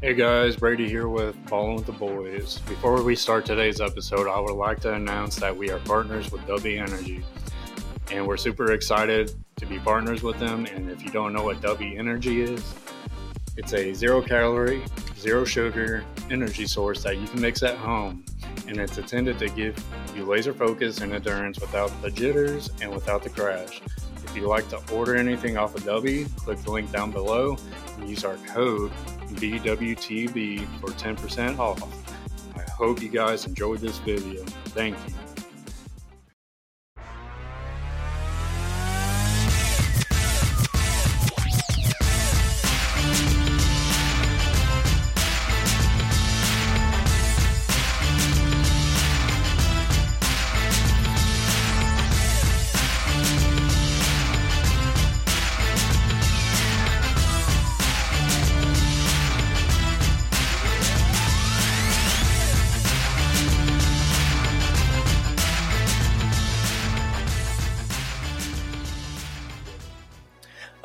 Hey guys, Brady here with Ballin' with the Boys. Before we start today's episode, I would like to announce that we are partners with W Energy. And we're super excited to be partners with them. And if you don't know what W Energy is, it's a zero calorie, zero sugar energy source that you can mix at home. And it's intended to give you laser focus and endurance without the jitters and without the crash. If you'd like to order anything off of W, click the link down below and use our code BWTB for 10% off. I hope you guys enjoyed this video. Thank you.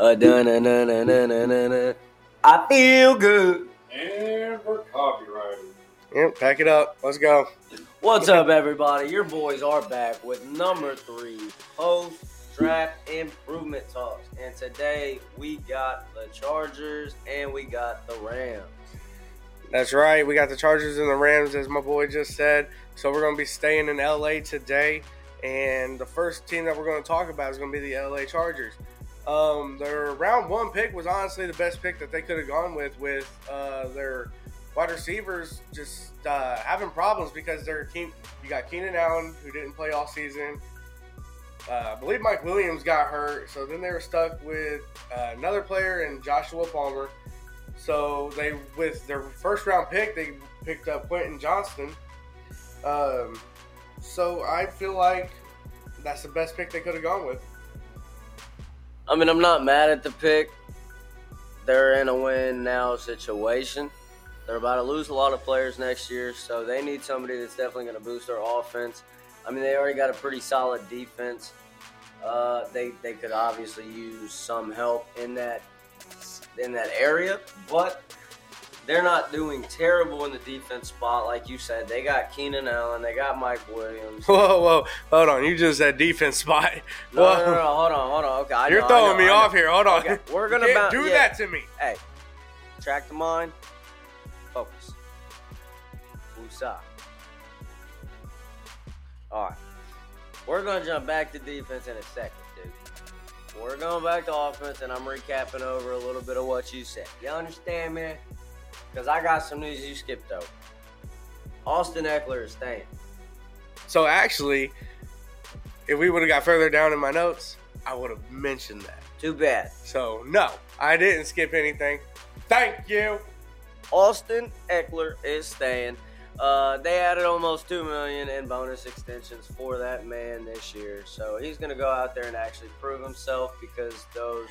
Uh, dun, dun, dun, dun, dun, dun, dun. I feel good. And. Yep, pack it up. Let's go. What's up, everybody? Your boys are back with number three post draft improvement talks. And today we got the Chargers and we got the Rams. That's right. We got the Chargers and the Rams, as my boy just said. So we're going to be staying in LA today. And the first team that we're going to talk about is going to be the LA Chargers. Um, their round one pick was honestly the best pick that they could have gone with, with uh, their wide receivers just uh, having problems because they're Keen- you got Keenan Allen who didn't play all season. Uh, I believe Mike Williams got hurt, so then they were stuck with uh, another player and Joshua Palmer. So they, with their first round pick, they picked up Quentin Johnston. Um, so I feel like that's the best pick they could have gone with. I mean, I'm not mad at the pick. They're in a win now situation. They're about to lose a lot of players next year, so they need somebody that's definitely going to boost their offense. I mean, they already got a pretty solid defense. Uh, they they could obviously use some help in that in that area, but they're not doing terrible in the defense spot, like you said. They got Keenan Allen, they got Mike Williams. Whoa, whoa, hold on! You just said defense spot. No, Whoa. no, no, no, hold on, hold on. Okay, I You're know, throwing know, me off here. Hold on. Okay, we're gonna You can't boun- do yeah. that to me. Hey, track the mind. Focus. Woosah. All right. We're going to jump back to defense in a second, dude. We're going back to offense, and I'm recapping over a little bit of what you said. You understand me? Because I got some news you skipped over. Austin Ekeler is staying. So actually, if we would have got further down in my notes, I would have mentioned that. Too bad. So no, I didn't skip anything. Thank you. Austin Ekeler is staying. Uh, they added almost two million in bonus extensions for that man this year, so he's going to go out there and actually prove himself because those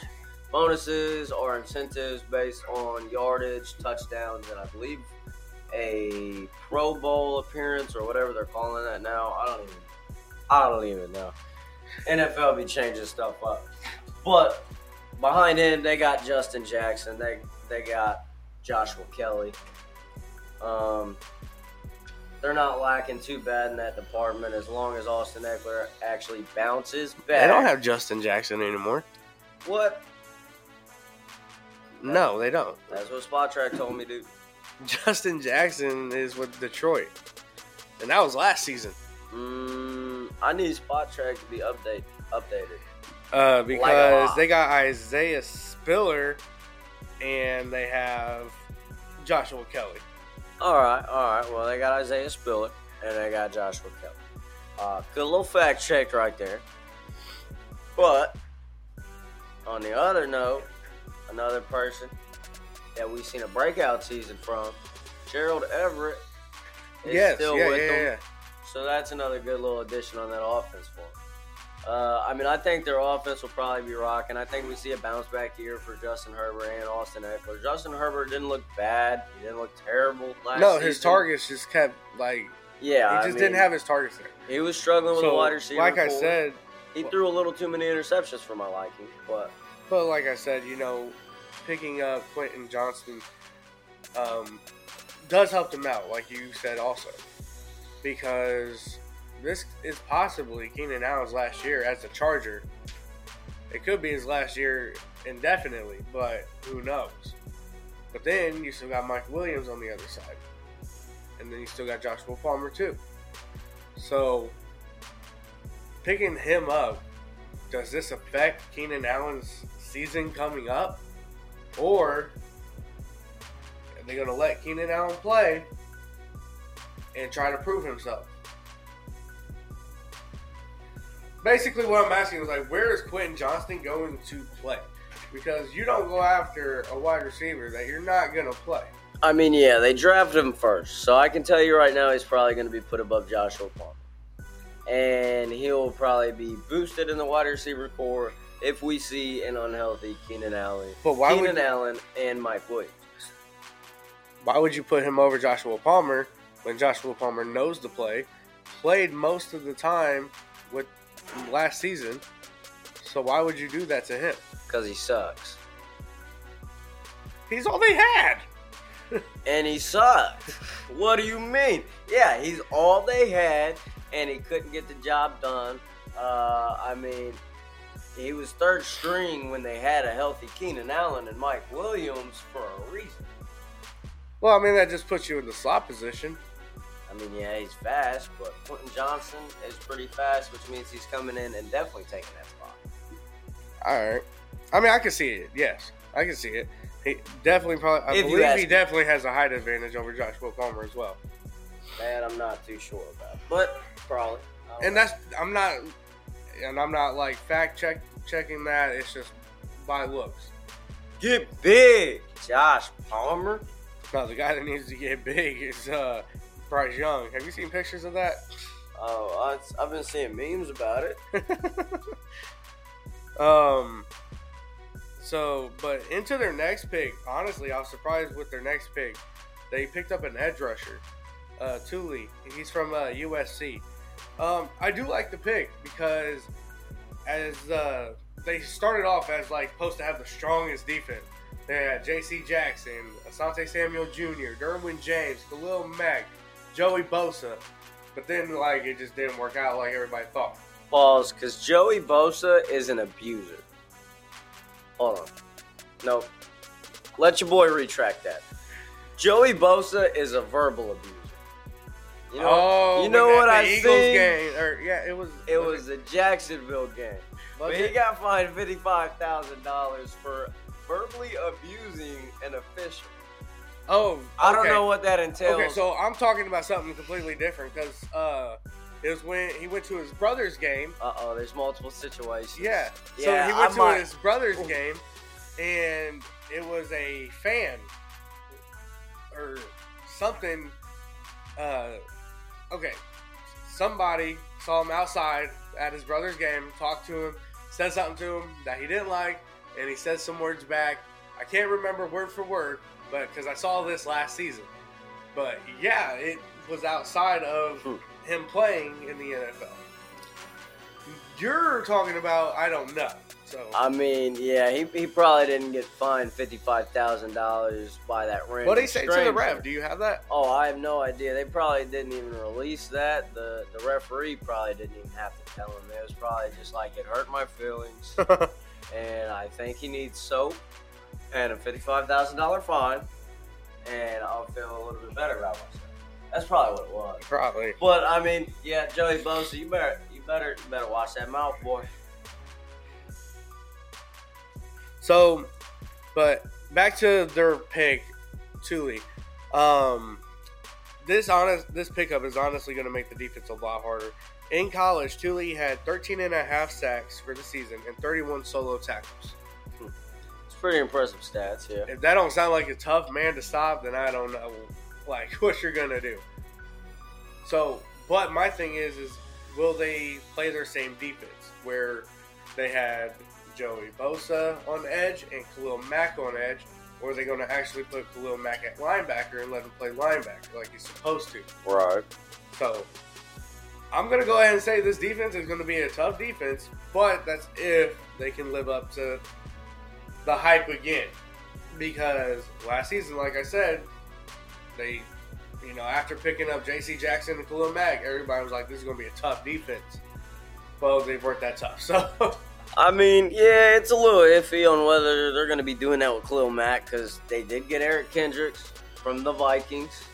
bonuses or incentives based on yardage, touchdowns, and I believe a Pro Bowl appearance or whatever they're calling that now. I don't even, I don't even know. NFL be changing stuff up, but behind him they got Justin Jackson. They they got Joshua Kelly. Um, they're not lacking too bad in that department as long as Austin Ekeler actually bounces back. They don't have Justin Jackson anymore. what? No, they don't. That's what Spotrac told me, dude. Justin Jackson is with Detroit, and that was last season. Mm, I need Spotrac to be update updated. Uh, because lot. they got Isaiah Spiller, and they have Joshua Kelly. All right, all right. Well, they got Isaiah Spiller and they got Joshua Kelly. Uh, good little fact check right there. But on the other note, another person that we've seen a breakout season from, Gerald Everett, is yes, still yeah, with yeah, them. yeah. So that's another good little addition on that offense for them. Uh, I mean, I think their offense will probably be rocking. I think we see a bounce back year for Justin Herbert and Austin Ekeler. Justin Herbert didn't look bad. He didn't look terrible last No, season. his targets just kept like Yeah, he I just mean, didn't have his targets there. He was struggling with a So, wide receiver. like I core. said, he threw a little too many interceptions for my liking. But but like I said, you know, picking up Quentin Johnston um, does help them out, like you said also, because this is possibly Keenan Allen's last year as a Charger. It could be his last year indefinitely, but who knows? But then you still got Mike Williams on the other side, and then you still got Joshua Palmer too. So picking him up, does this affect Keenan Allen's season coming up, or are they going to let Keenan Allen play and try to prove himself? Basically, what I'm asking is like, where is Quentin Johnston going to play? Because you don't go after a wide receiver that you're not going to play. I mean, yeah, they drafted him first, so I can tell you right now he's probably going to be put above Joshua Palmer, and he'll probably be boosted in the wide receiver core if we see an unhealthy Keenan Allen, But why Keenan would Allen, and Mike Williams. why would you put him over Joshua Palmer when Joshua Palmer knows the play, played most of the time with last season? So why would you do that to him? Because he sucks. He's all they had. And he sucked. what do you mean? Yeah, he's all they had, and he couldn't get the job done. Uh, I mean, he was third string when they had a healthy Keenan Allen and Mike Williams for a reason. Well, I mean that just puts you in the slot position. I mean, yeah, he's fast, but Quentin Johnston is pretty fast, which means he's coming in and definitely taking that spot. All right. I mean, I can see it. Yes, I can see it. He definitely probably. I If believe he me. definitely has a height advantage over Josh Palmer as well. That I'm not too sure about, but probably. And know. that's I'm not, and I'm not like fact check checking that. It's just by looks. get big, Josh Palmer. No, the guy that needs to get big is uh, Bryce Young. Have you seen pictures of that? Oh, I've been seeing memes about it. um. So, but into their next pick, honestly, I was surprised with their next pick. They picked up an edge rusher, uh, Tuli. He's from uh, USC. Um, I do like the pick because as uh, they started off as like supposed to have the strongest defense. They had J.C. Jackson, Asante Samuel Jr., Derwin James, Khalil Mack, Joey Bosa. But then, like, it just didn't work out like everybody thought. Pause, because Joey Bosa is an abuser. Hold on. Nope. Let your boy retract that. Joey Bosa is a verbal abuser. You know, oh, you know what I Eagles seen? game, or yeah, it was. It was the Jacksonville game. But he got fined fifty-five thousand dollars for verbally abusing an official. Oh, I don't know what that entails. Okay, so I'm talking about something completely different because uh, it was when he went to his brother's game. uh oh, there's multiple situations. Yeah, so he went I to might- his brother's Ooh. game, and it was a fan or something. Uh, okay, somebody saw him outside at his brother's game, talked to him, said something to him that he didn't like, and he said some words back. I can't remember word for word, but because I saw this last season. But yeah, it was outside of Hmm. him playing in the NFL. You're talking about I don't know. So I mean, yeah, he, he probably didn't get fined fifty-five thousand dollars by that random. what did he say to the ref? Do you have that? Oh, I have no idea. They probably didn't even release that. The the referee probably didn't even have to tell him. It was probably just like it hurt my feelings, and I think he needs soap and a fifty-five thousand dollar fine, and I'll feel a little bit better about myself. That's probably what it was. Probably. But I mean, yeah, Joey Bosa, you better you better you better watch that mouth, boy. So, but back to their pick, Tuli. Um, this honest this pickup is honestly going to make the defense a lot harder. In college, Tuli had 13 and a half sacks for the season and 31 solo tackles. It's pretty impressive stats, yeah. If that don't sound like a tough man to stop, then I don't know like what you're gonna do. So, but my thing is, is will they play their same defense where they had Joey Bosa on edge and Khalil Mack on edge, or are they going to actually put Khalil Mack at linebacker and let him play linebacker like he's supposed to? Right. So, I'm going to go ahead and say this defense is going to be a tough defense, but that's if they can live up to the hype again. Because last season, like I said, they, you know, after picking up J.C. Jackson and Khalil Mack, everybody was like, "This is going to be a tough defense." Well, they weren't that tough, so. I mean, yeah, it's a little iffy on whether they're going to be doing that with Khalil Mack because they did get Eric Kendricks from the Vikings.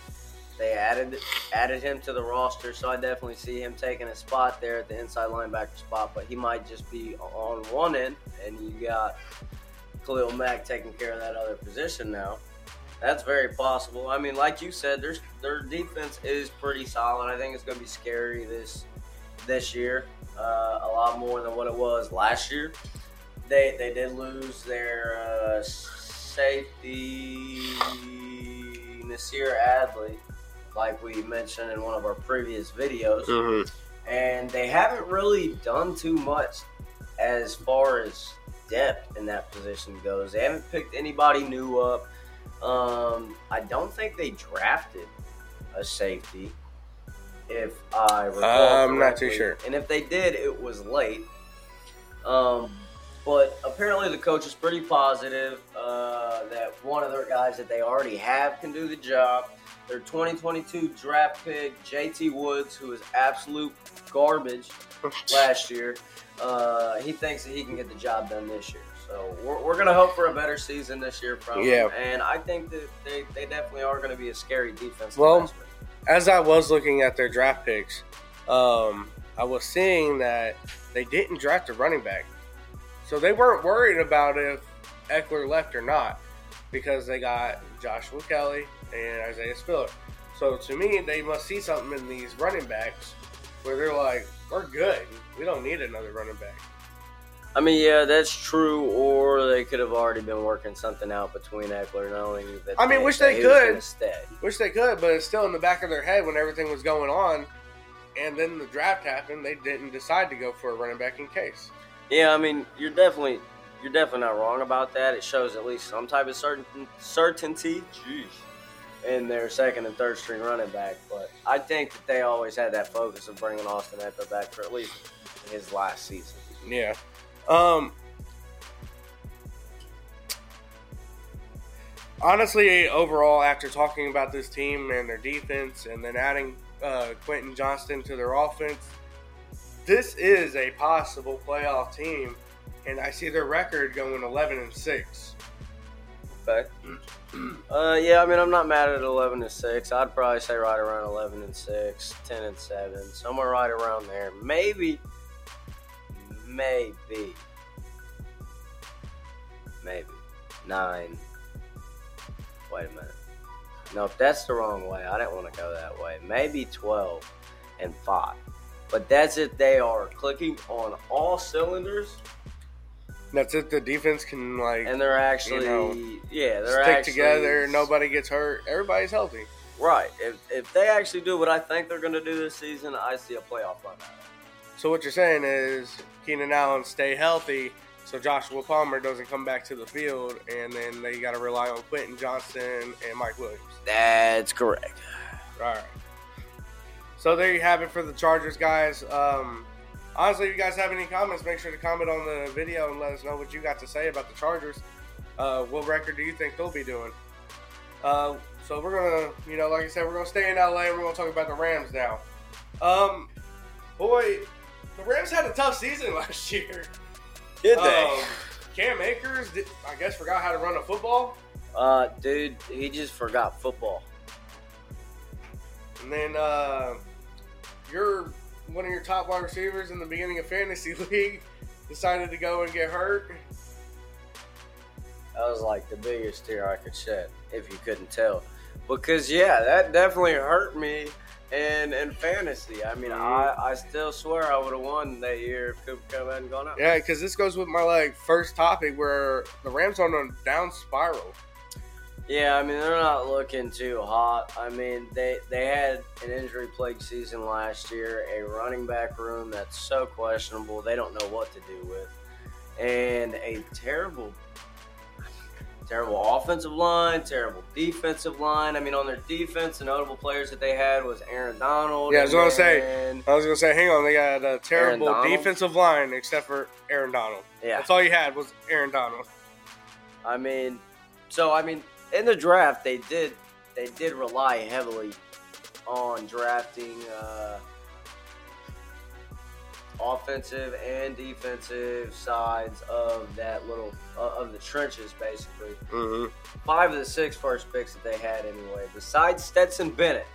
They added added him to the roster, so I definitely see him taking a spot there at the inside linebacker spot. But he might just be on one end, and you got Khalil Mack taking care of that other position now. That's very possible. I mean, like you said, their their defense is pretty solid. I think it's going to be scary this this year, uh, a lot more than what it was last year. They they did lose their uh, safety Nasir Adderley, like we mentioned in one of our previous videos, Mm-hmm. and they haven't really done too much as far as depth in that position goes. They haven't picked anybody new up. Um, I don't think they drafted a safety. If I recall, I'm not too sure. And if they did, it was late. Um, but apparently the coach is pretty positive uh, that one of their guys that they already have can do the job. Their 2022 draft pick, JT Woods, who is absolute garbage last year, uh, he thinks that he can get the job done this year. So we're, we're going to hope for a better season this year from Yeah. him. And I think that they, they definitely are going to be a scary defense. Well. As I was looking at their draft picks, um, I was seeing that they didn't draft a running back, so they weren't worried about if Ekeler left or not because they got Joshua Kelly and Isaiah Spiller. So to me, they must see something in these running backs where they're like, "We're good. We don't need another running back." I mean, yeah, that's true. Or they could have already been working something out between Ekeler knowing that. I mean, wish they could. Wish they could, but it's still in the back of their head when everything was going on. And then the draft happened. They didn't decide to go for a running back in case. Yeah, I mean, you're definitely you're definitely not wrong about that. It shows at least some type of certain certainty. Jeez. In their second and third string running back, but I think that they always had that focus of bringing Austin Ekeler back for at least his last season. Yeah. Um. Honestly, overall, after talking about this team and their defense, and then adding uh, Quentin Johnston to their offense, this is a possible playoff team, and I see their record going eleven and six. Okay. Uh, yeah, I mean, I'm not mad at 11 and six. I'd probably say right around 11 and six, 10 and seven, somewhere right around there. Maybe, maybe, maybe nine. Wait a minute. No, if that's the wrong way. I didn't want to go that way. Maybe 12 and five. But that's if they are clicking on all cylinders That's it. The defense can like and they're actually, know, yeah, they're stick actually together. Nobody gets hurt. Everybody's healthy. Right. If, if they actually do what I think they're going to do this season, I see a playoff run out. So what you're saying is Keenan Allen stay healthy, so Joshua Palmer doesn't come back to the field, and then they got to rely on Quentin Johnston and Mike Williams. That's correct. All right. So there you have it for the Chargers, guys. Um, honestly, if you guys have any comments, make sure to comment on the video and let us know what you got to say about the Chargers. Uh, what record do you think they'll be doing? Uh, so we're gonna, you know, like I said, we're gonna stay in LA. and We're gonna talk about the Rams now. Um, boy, the Rams had a tough season last year. Did Um, Cam Akers, did, I guess, forgot how to run a football. Uh, dude, he just forgot football. And then uh, you're one of your top wide receivers in the beginning of fantasy league decided to go and get hurt. That was like the biggest tear I could shed, if you couldn't tell. Because yeah, that definitely hurt me in in fantasy. I mean, mm-hmm. I, I still swear I would have won that year if Cooper Kupp hadn't gone out. Yeah, because this goes with my like first topic where the Rams are on a down spiral. Yeah, I mean they're not looking too hot. I mean they they had an injury plagued season last year, a running back room that's so questionable. They don't know what to do with, and a terrible, terrible offensive line, terrible defensive line. I mean on their defense, the notable players that they had was Aaron Donald. Yeah, I was gonna say, I was gonna say, hang on, they got a terrible defensive line except for Aaron Donald. yeah. That's all you had was Aaron Donald. I mean, so I mean, in the draft they did they did rely heavily on drafting uh, offensive and defensive sides of that little uh, of the trenches, basically. Mm-hmm. Five of the six first picks that they had, anyway. Besides Stetson Bennett,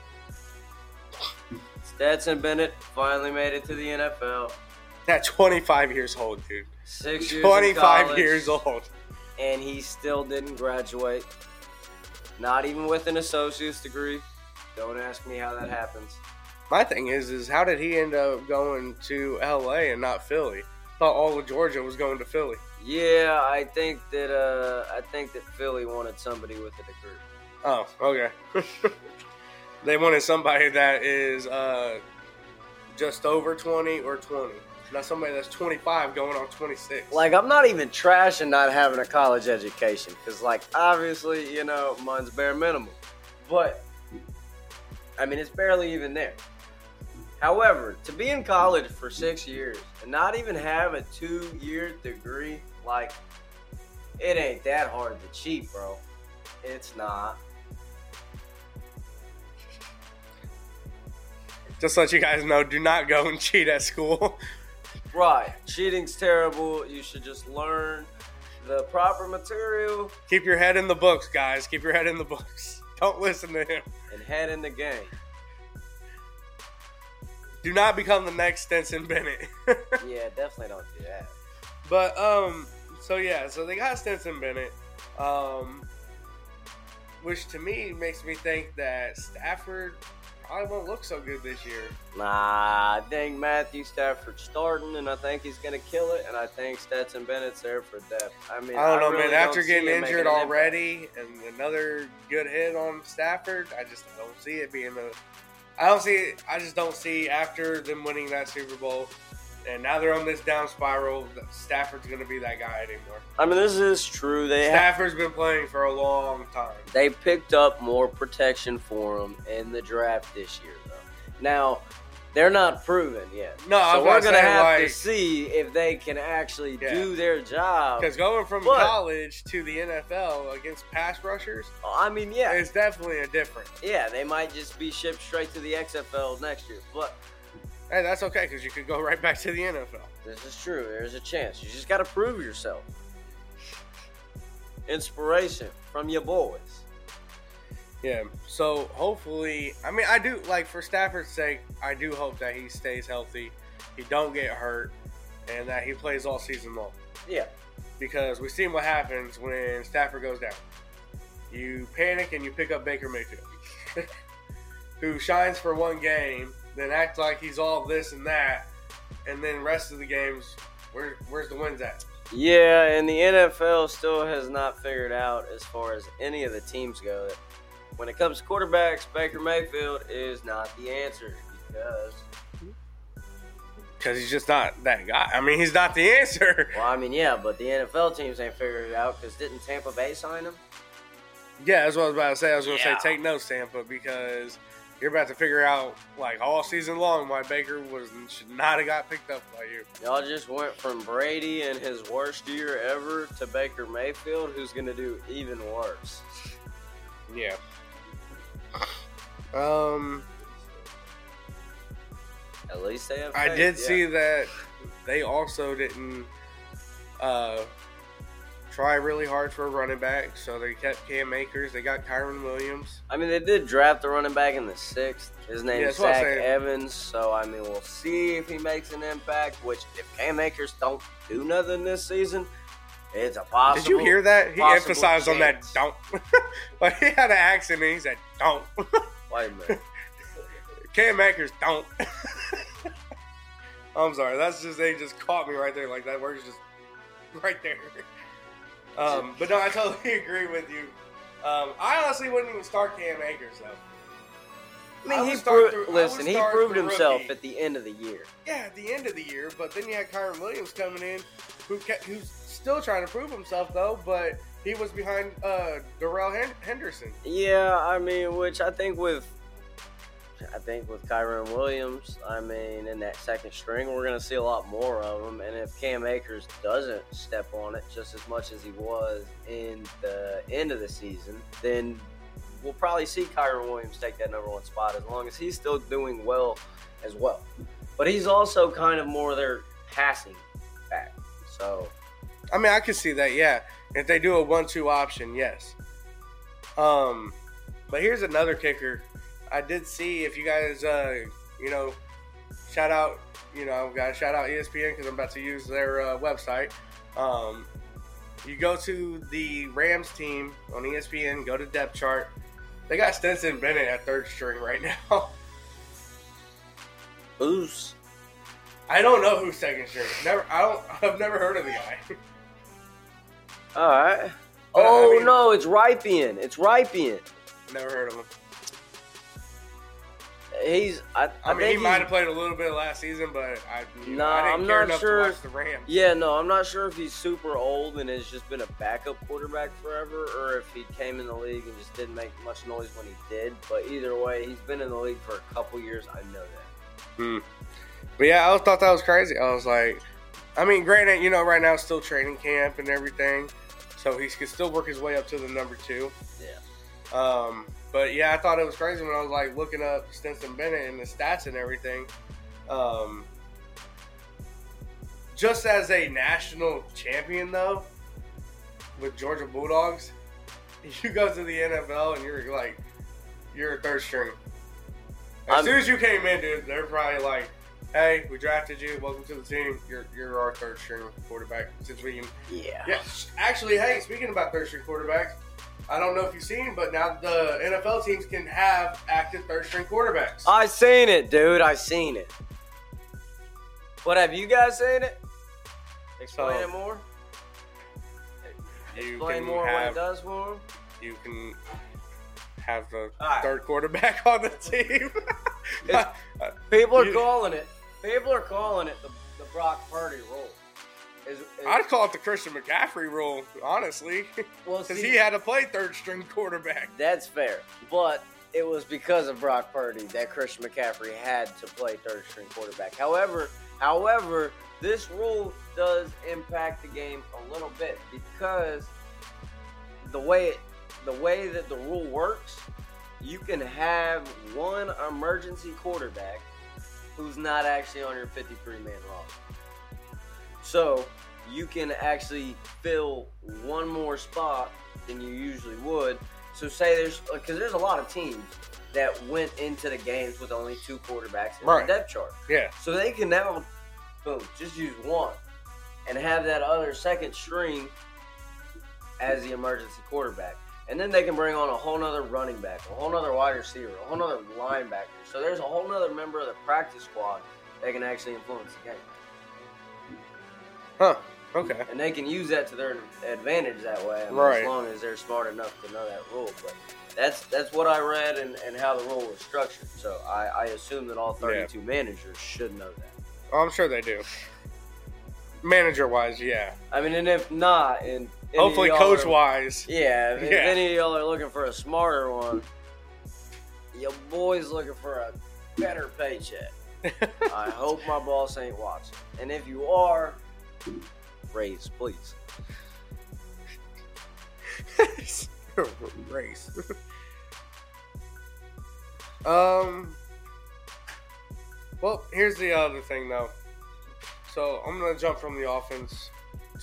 Stetson Bennett finally made it to the NFL. At 25 years old, dude. Six years. in 25 college, years old. and he still didn't graduate. Not even with an associate's degree. Don't ask me how that happens. My thing is, is how did he end up going to LA and not Philly? Thought all of Georgia was going to Philly. Yeah, I think that uh, I think that Philly wanted somebody with a degree. Oh, okay. they wanted somebody that is uh, just over 20 or 20. Not somebody that's 25 going on 26. Like I'm not even trashing not having a college education because, like, obviously, you know, mine's bare minimum, but I mean, it's barely even there. However, to be in college for six years and not even have a two-year degree, like, it ain't that hard to cheat, bro. It's not. Just let you guys know, do not go and cheat at school. Right. Cheating's terrible. You should just learn the proper material Keep your head in the books, guys. Keep your head in the books. Don't listen to him. and head in the game. Do not become the next Stetson Bennett. Yeah, definitely don't do that. But um, so yeah, so they got Stetson Bennett, um, which to me makes me think that Stafford probably won't look so good this year. Nah, I think Matthew Stafford's starting, and I think he's gonna kill it. And I think Stetson Bennett's there for depth. I mean, I don't know, really man. After getting injured already and another good hit on Stafford, I just don't see it being a. I don't see. I just don't see after them winning that Super Bowl, and now they're on this down spiral. Stafford's going to be that guy anymore. I mean, this is true. They ha- Stafford's been playing for a long time. they picked up more protection for him in the draft this year, though. Now, they're not proven yet. No, I so was we're gonna say, have to see if they can actually Yeah. do their job. Because going from But- college to the NFL against pass rushers I mean, yeah, it's definitely a difference. yeah, they might just be shipped straight to the XFL next year, but Hey, that's okay because you could go right back to the NFL. This is true. There's a chance. You just got to prove yourself. Inspiration from your boys. Yeah. So hopefully, I mean, I do like for Stafford's sake, I do hope that he stays healthy, he don't get hurt, and that he plays all season long. Yeah. Because we've seen what happens when Stafford goes down. You panic and you pick up Baker Mayfield, who shines for one game, then acts like he's all this and that, and then rest of the games, where where's the wins at? Yeah, and the NFL still has not figured out, as far as any of the teams go, when it comes to quarterbacks, Baker Mayfield is not the answer because, Because he's just not that guy. I mean, he's not the answer. well, I mean, yeah, but the NFL teams ain't figured it out because didn't Tampa Bay sign him? Yeah, that's what I was about to say. I was going to Yeah. say take notes, Tampa, because you're about to figure out like all season long why Baker was should not have got picked up by you. Y'all just went from Brady and his worst year ever to Baker Mayfield, who's going to do even worse. Yeah. Um, At least they have. I faith, did yeah. see that they also didn't uh try really hard for a running back, so they kept Cam Akers. They got Kyren Williams. I mean, they did draft the running back in the sixth. His Yeah, that's what I'm Zach. Evans. So I mean, we'll see if he makes an impact. Which, if Cam Akers don't do nothing this season, it's a possible. Did you hear that? He emphasized on that don't. like he had an accent and he said don't. Wait a minute. Cam Akers don't. I'm sorry. That's just they just caught me right there. Like that word's just right there. Um, but no, I totally agree with you. Um, I honestly wouldn't even start Cam Akers though. I mean, I he would start pro- through- listen. He proved himself rookie. at the end of the year. Yeah, at the end of the year, but then you had Kyren Williams coming in, who kept, who's still trying to prove himself though, but he was behind uh, Darrell Hen- Henderson. Yeah, I mean, which I think with, I think with Kyren Williams, I mean, in that second string, we're gonna see a lot more of him. And if Cam Akers doesn't step on it just as much as he was in the end of the season, then we'll probably see Kyren Williams take that number one spot as long as he's still doing well as well. But he's also kind of more their passing back. So I mean, I can see that. Yeah, if they do a one-two option, yes. Um, but here's another kicker. I did see if you guys, uh, you know, shout out, you know, I've got to shout out ESPN because I'm about to use their uh, website. Um, you go to the Rams team on ESPN, go to depth chart. They got Stetson Bennett at third string right now. who's I don't know who's second string. Never, I don't. I've never heard of the guy. all right? But, I Oh mean- no, it's Rypien. It's Rypien. never heard of him. He's I, I, I mean, think he might have played a little bit last season, but I, you know, Nah, I didn't I'm care not enough sure. to watch the Rams. Yeah, no, I'm not sure if he's super old and has just been a backup quarterback forever, or if he came in the league and just didn't make much noise when he did. But either way, he's been in the league for a couple years. I know that. Hmm. But yeah, I thought that was crazy. I was like, I mean, granted, you know, right now it's still training camp and everything, so he can still work his way up to the number two. Yeah. Um, but yeah, I thought it was crazy when I was like looking up Stetson Bennett and the stats and everything. Um, just as a national champion, though, with Georgia Bulldogs, you go to the NFL and you're like, you're a third string. As I'm- soon as you came in, dude, they're probably like, "Hey, we drafted you. Welcome to the team. You're you're our third string quarterback." Since we can Yeah. yeah, actually, hey, speaking about third string quarterbacks, I don't know if you've seen, but now the NFL teams can have active third string quarterbacks. I seen it, dude. I seen it. What have you guys seen it? Explain So, it more. you Explain can more what it have does for him. you can have the Alright. third quarterback on the team. People are You- calling it. People are calling it the, the Brock Purdy rule. Is, is, I'd call it the Christian McCaffrey rule, honestly, because see, he had to play third string quarterback. That's fair, but it was because of Brock Purdy that Christian McCaffrey had to play third string quarterback. However, however, this rule does impact the game a little bit because the way it, the way that the rule works, you can have one emergency quarterback who's not actually on your 53 man roster. So you can actually fill one more spot than you usually would. So say there's uh, because there's a lot of teams that went into the games with only two quarterbacks in Right. the depth chart. Yeah, So they can now, boom, just use one and have that other second string as the emergency quarterback. And then they can bring on a whole nother running back, a whole nother wide receiver, a whole nother linebacker. So there's a whole nother member of the practice squad that can actually influence the game. huh? Okay. And they can use that to their advantage that way, I mean, Right. as long as they're smart enough to know that rule. But that's that's what I read and, and how the rule was structured. So I, I assume that all 32 managers should know that. Oh, I'm sure they do. Manager wise, yeah. I mean, and if not, and Hopefully, coach are- wise. Yeah, if, Yeah. any of y'all are looking for a smarter one, your boy's looking for a better paycheck. I hope my boss ain't watching. And if you are, raise, please. race. um. Well, here's the other thing, though. So I'm gonna jump from the offense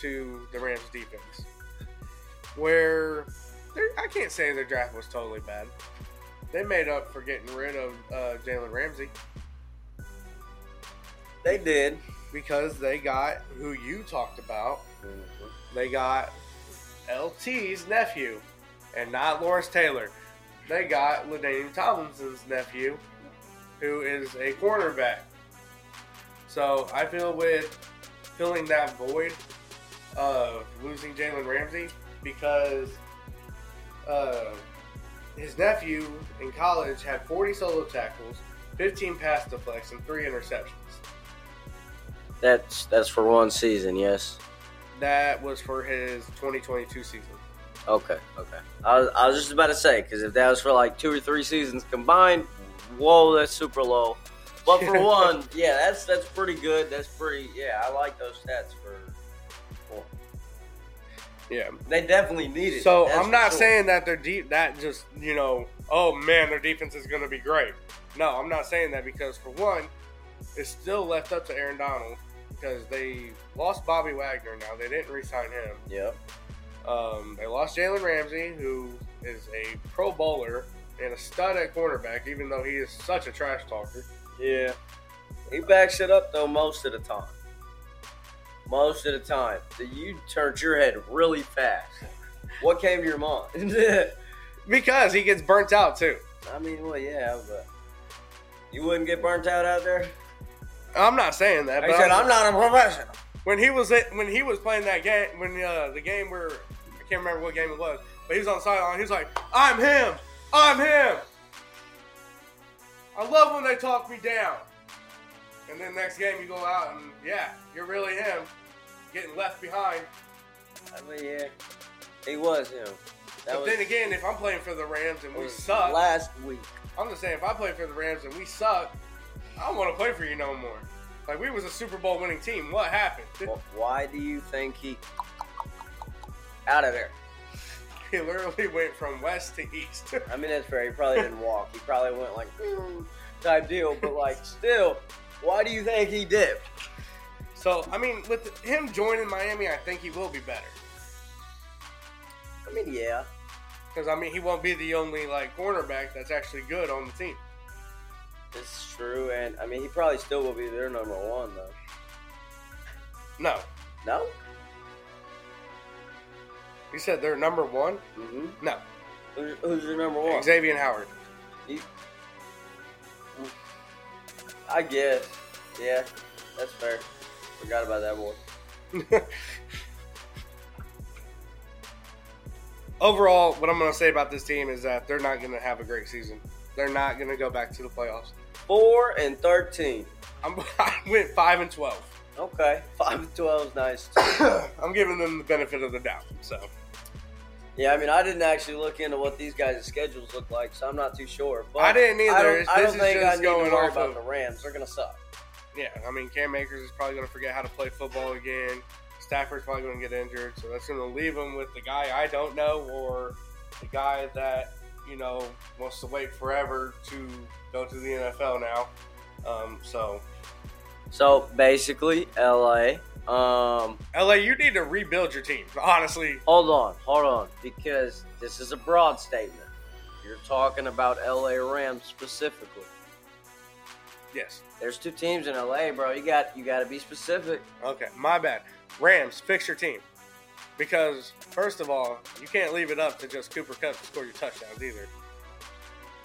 to the Rams defense, where I can't say their draft was totally bad. They made up for getting rid of uh, Jalen Ramsey They did. because they got who you talked about. They got LT's nephew, and not Lawrence Taylor. They got Ladainian Tomlinson's nephew, who is a cornerback. So I feel with filling that void of losing Jalen Ramsey because uh, his nephew in college had 40 solo tackles, 15 pass deflects, and three interceptions. That's that's for one season, yes. That was for his 2022 season. Okay, okay. I was, I was just about to say because if that was for like two or three seasons combined, whoa, that's super low. But for one, yeah, that's that's pretty good. That's pretty. Yeah, I like those stats for. Yeah. They definitely need it. So I'm not sure. saying that they're deep that just you know oh man their defense is going to be great. No, I'm not saying that because for one, it's still left up to Aaron Donald because they lost Bobby Wagner. Now they didn't re-sign him. Yep. Um, they lost Jalen Ramsey, who is a Pro Bowler and a stud at cornerback, even though he is such a trash talker. Yeah. He backs it up though most of the time. Most of the time. You turned your head really fast. What came to your mind? Because he gets burnt out too. I mean, well, yeah, but you wouldn't get burnt out out there. I'm not saying that, I but said I'm- I'm not a professional. when he was at, when he was playing that game when uh, the game where I can't remember what game it was, but he was on the sideline. He was like, "I'm him, I'm him." I love when they talk me down. And then next game you go out and yeah, you're really him, getting left behind. I mean, yeah, he was him. That but was, then again, if I'm playing for the Rams and we suck, last week. I'm just saying if I play for the Rams and we suck, I don't want to play for you no more. Like we was a Super Bowl winning team. What happened? Wh- Why do you think he out of there? He literally went from west to east. I mean, that's fair. He probably didn't walk. He probably went like mm, type deal. But like, still, why do you think he dipped? So, I mean, with him joining Miami, I think he will be better. I mean, yeah, Because, I mean, he won't be the only, like, cornerback that's actually good on the team. it's true. And I mean, he probably still will be their number one though. No. No. You said they're number one? Mm-hmm. No. Who's, who's your number one? Xavier Howard. I guess. Yeah, that's fair. Forgot about that boy. Overall, what I'm going to say about this team is that they're not going to have a great season. They're not going to go back to the playoffs. Four and thirteen. I'm, I went 5 and 12. Okay, five and twelve is nice. I'm giving them the benefit of the doubt. So, Yeah, I mean, I didn't actually look into what these guys' schedules look like, so I'm not too sure. But I didn't either. I don't, I don't is think I need to going worry about of- the Rams. They're gonna suck. yeah, I mean, Cam Akers is probably going to forget how to play football again. Stafford's probably going to get injured, so that's going to leave him with the guy I don't know or the guy that you know wants to wait forever to go to the NFL now. Um, so, So basically, LA. Um, LA, you need to rebuild your team. Honestly, hold on, hold on, because this is a broad statement. You're talking about LA Rams specifically. yes. There's two teams in LA, bro. You got you got to be specific. Okay, my bad. Rams, fix your team. Because, first of all, you can't leave it up to just Cooper Kupp to score your touchdowns either.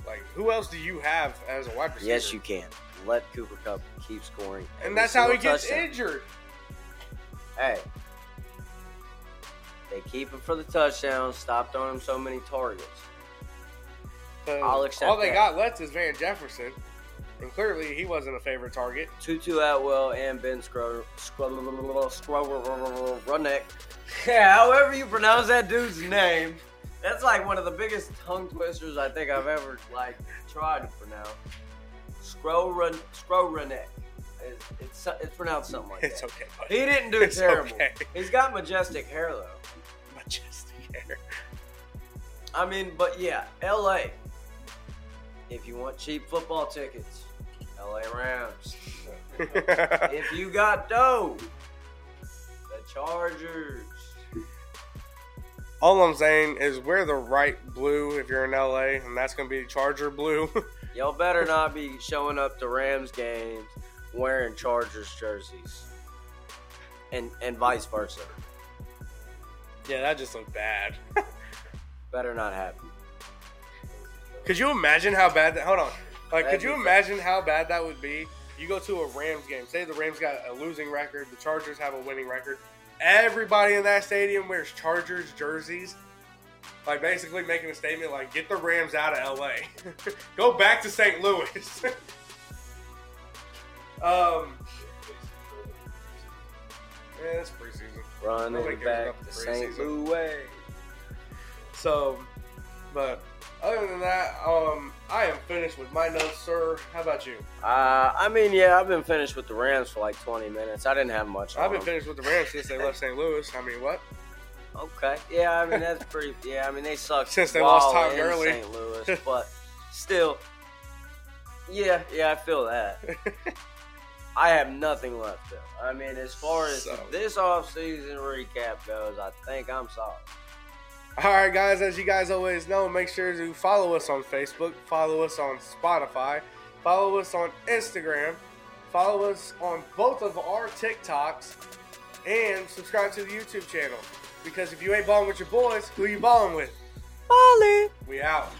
Like, who else do you have as a wide receiver? Yes, you can. Let Cooper Kupp keep scoring. And that's how he gets touchdown. injured. Hey, they keep him for the touchdowns. Stop throwing him so many targets. 'Cause I'll accept all they that. got left is Van Jefferson. And clearly, he wasn't a favorite target. Tutu Atwell and Ben Scro Runneck. Yeah, however you pronounce that dude's name. That's like one of the biggest tongue twisters I think I've ever like tried to pronounce. Scro Run Scro Runneck. It's, it's it's pronounced something like It's that. okay, buddy. He didn't do It's terrible. okay. He's got majestic hair though. Majestic hair. I mean, but yeah, LA. If you want cheap football tickets, LA Rams. if you got dough, the Chargers. All I'm saying is wear the right blue if you're in LA, and that's going to be Charger blue. Y'all better not be showing up to Rams games wearing Chargers jerseys. And and vice versa. yeah, that just looked bad. Better not happen. Could you imagine how bad that? Hold on. Like, That'd could you imagine how bad that would be? You go to a Rams game. Say the Rams got a losing record. The Chargers have a winning record. Everybody in that stadium wears Chargers jerseys. Like basically making a statement like, "Get the Rams out of LA. go back to St. Louis." um. Yeah, it's preseason. Running Nobody back to St. Louis. So, but other than that, um, I am finished with my notes, sir. How about you? Uh, I mean, yeah, I've been finished with the Rams for like 20 minutes. I didn't have much. I've been them. finished with the Rams since they left St. Louis. I mean, what? Okay. Yeah, I mean that's pretty. Yeah, I mean they suck Since they lost Todd in Gurley. St. Louis, but still. Yeah, yeah, I feel that. I have nothing left though. I mean, as far as So- this offseason recap goes, I think I'm sorry. All right, guys, as you guys always know, make sure to follow us on Facebook, follow us on Spotify, follow us on Instagram, follow us on both of our TikToks, and subscribe to the YouTube channel. Because if you ain't balling with your boys, who you balling with? Molly. We out.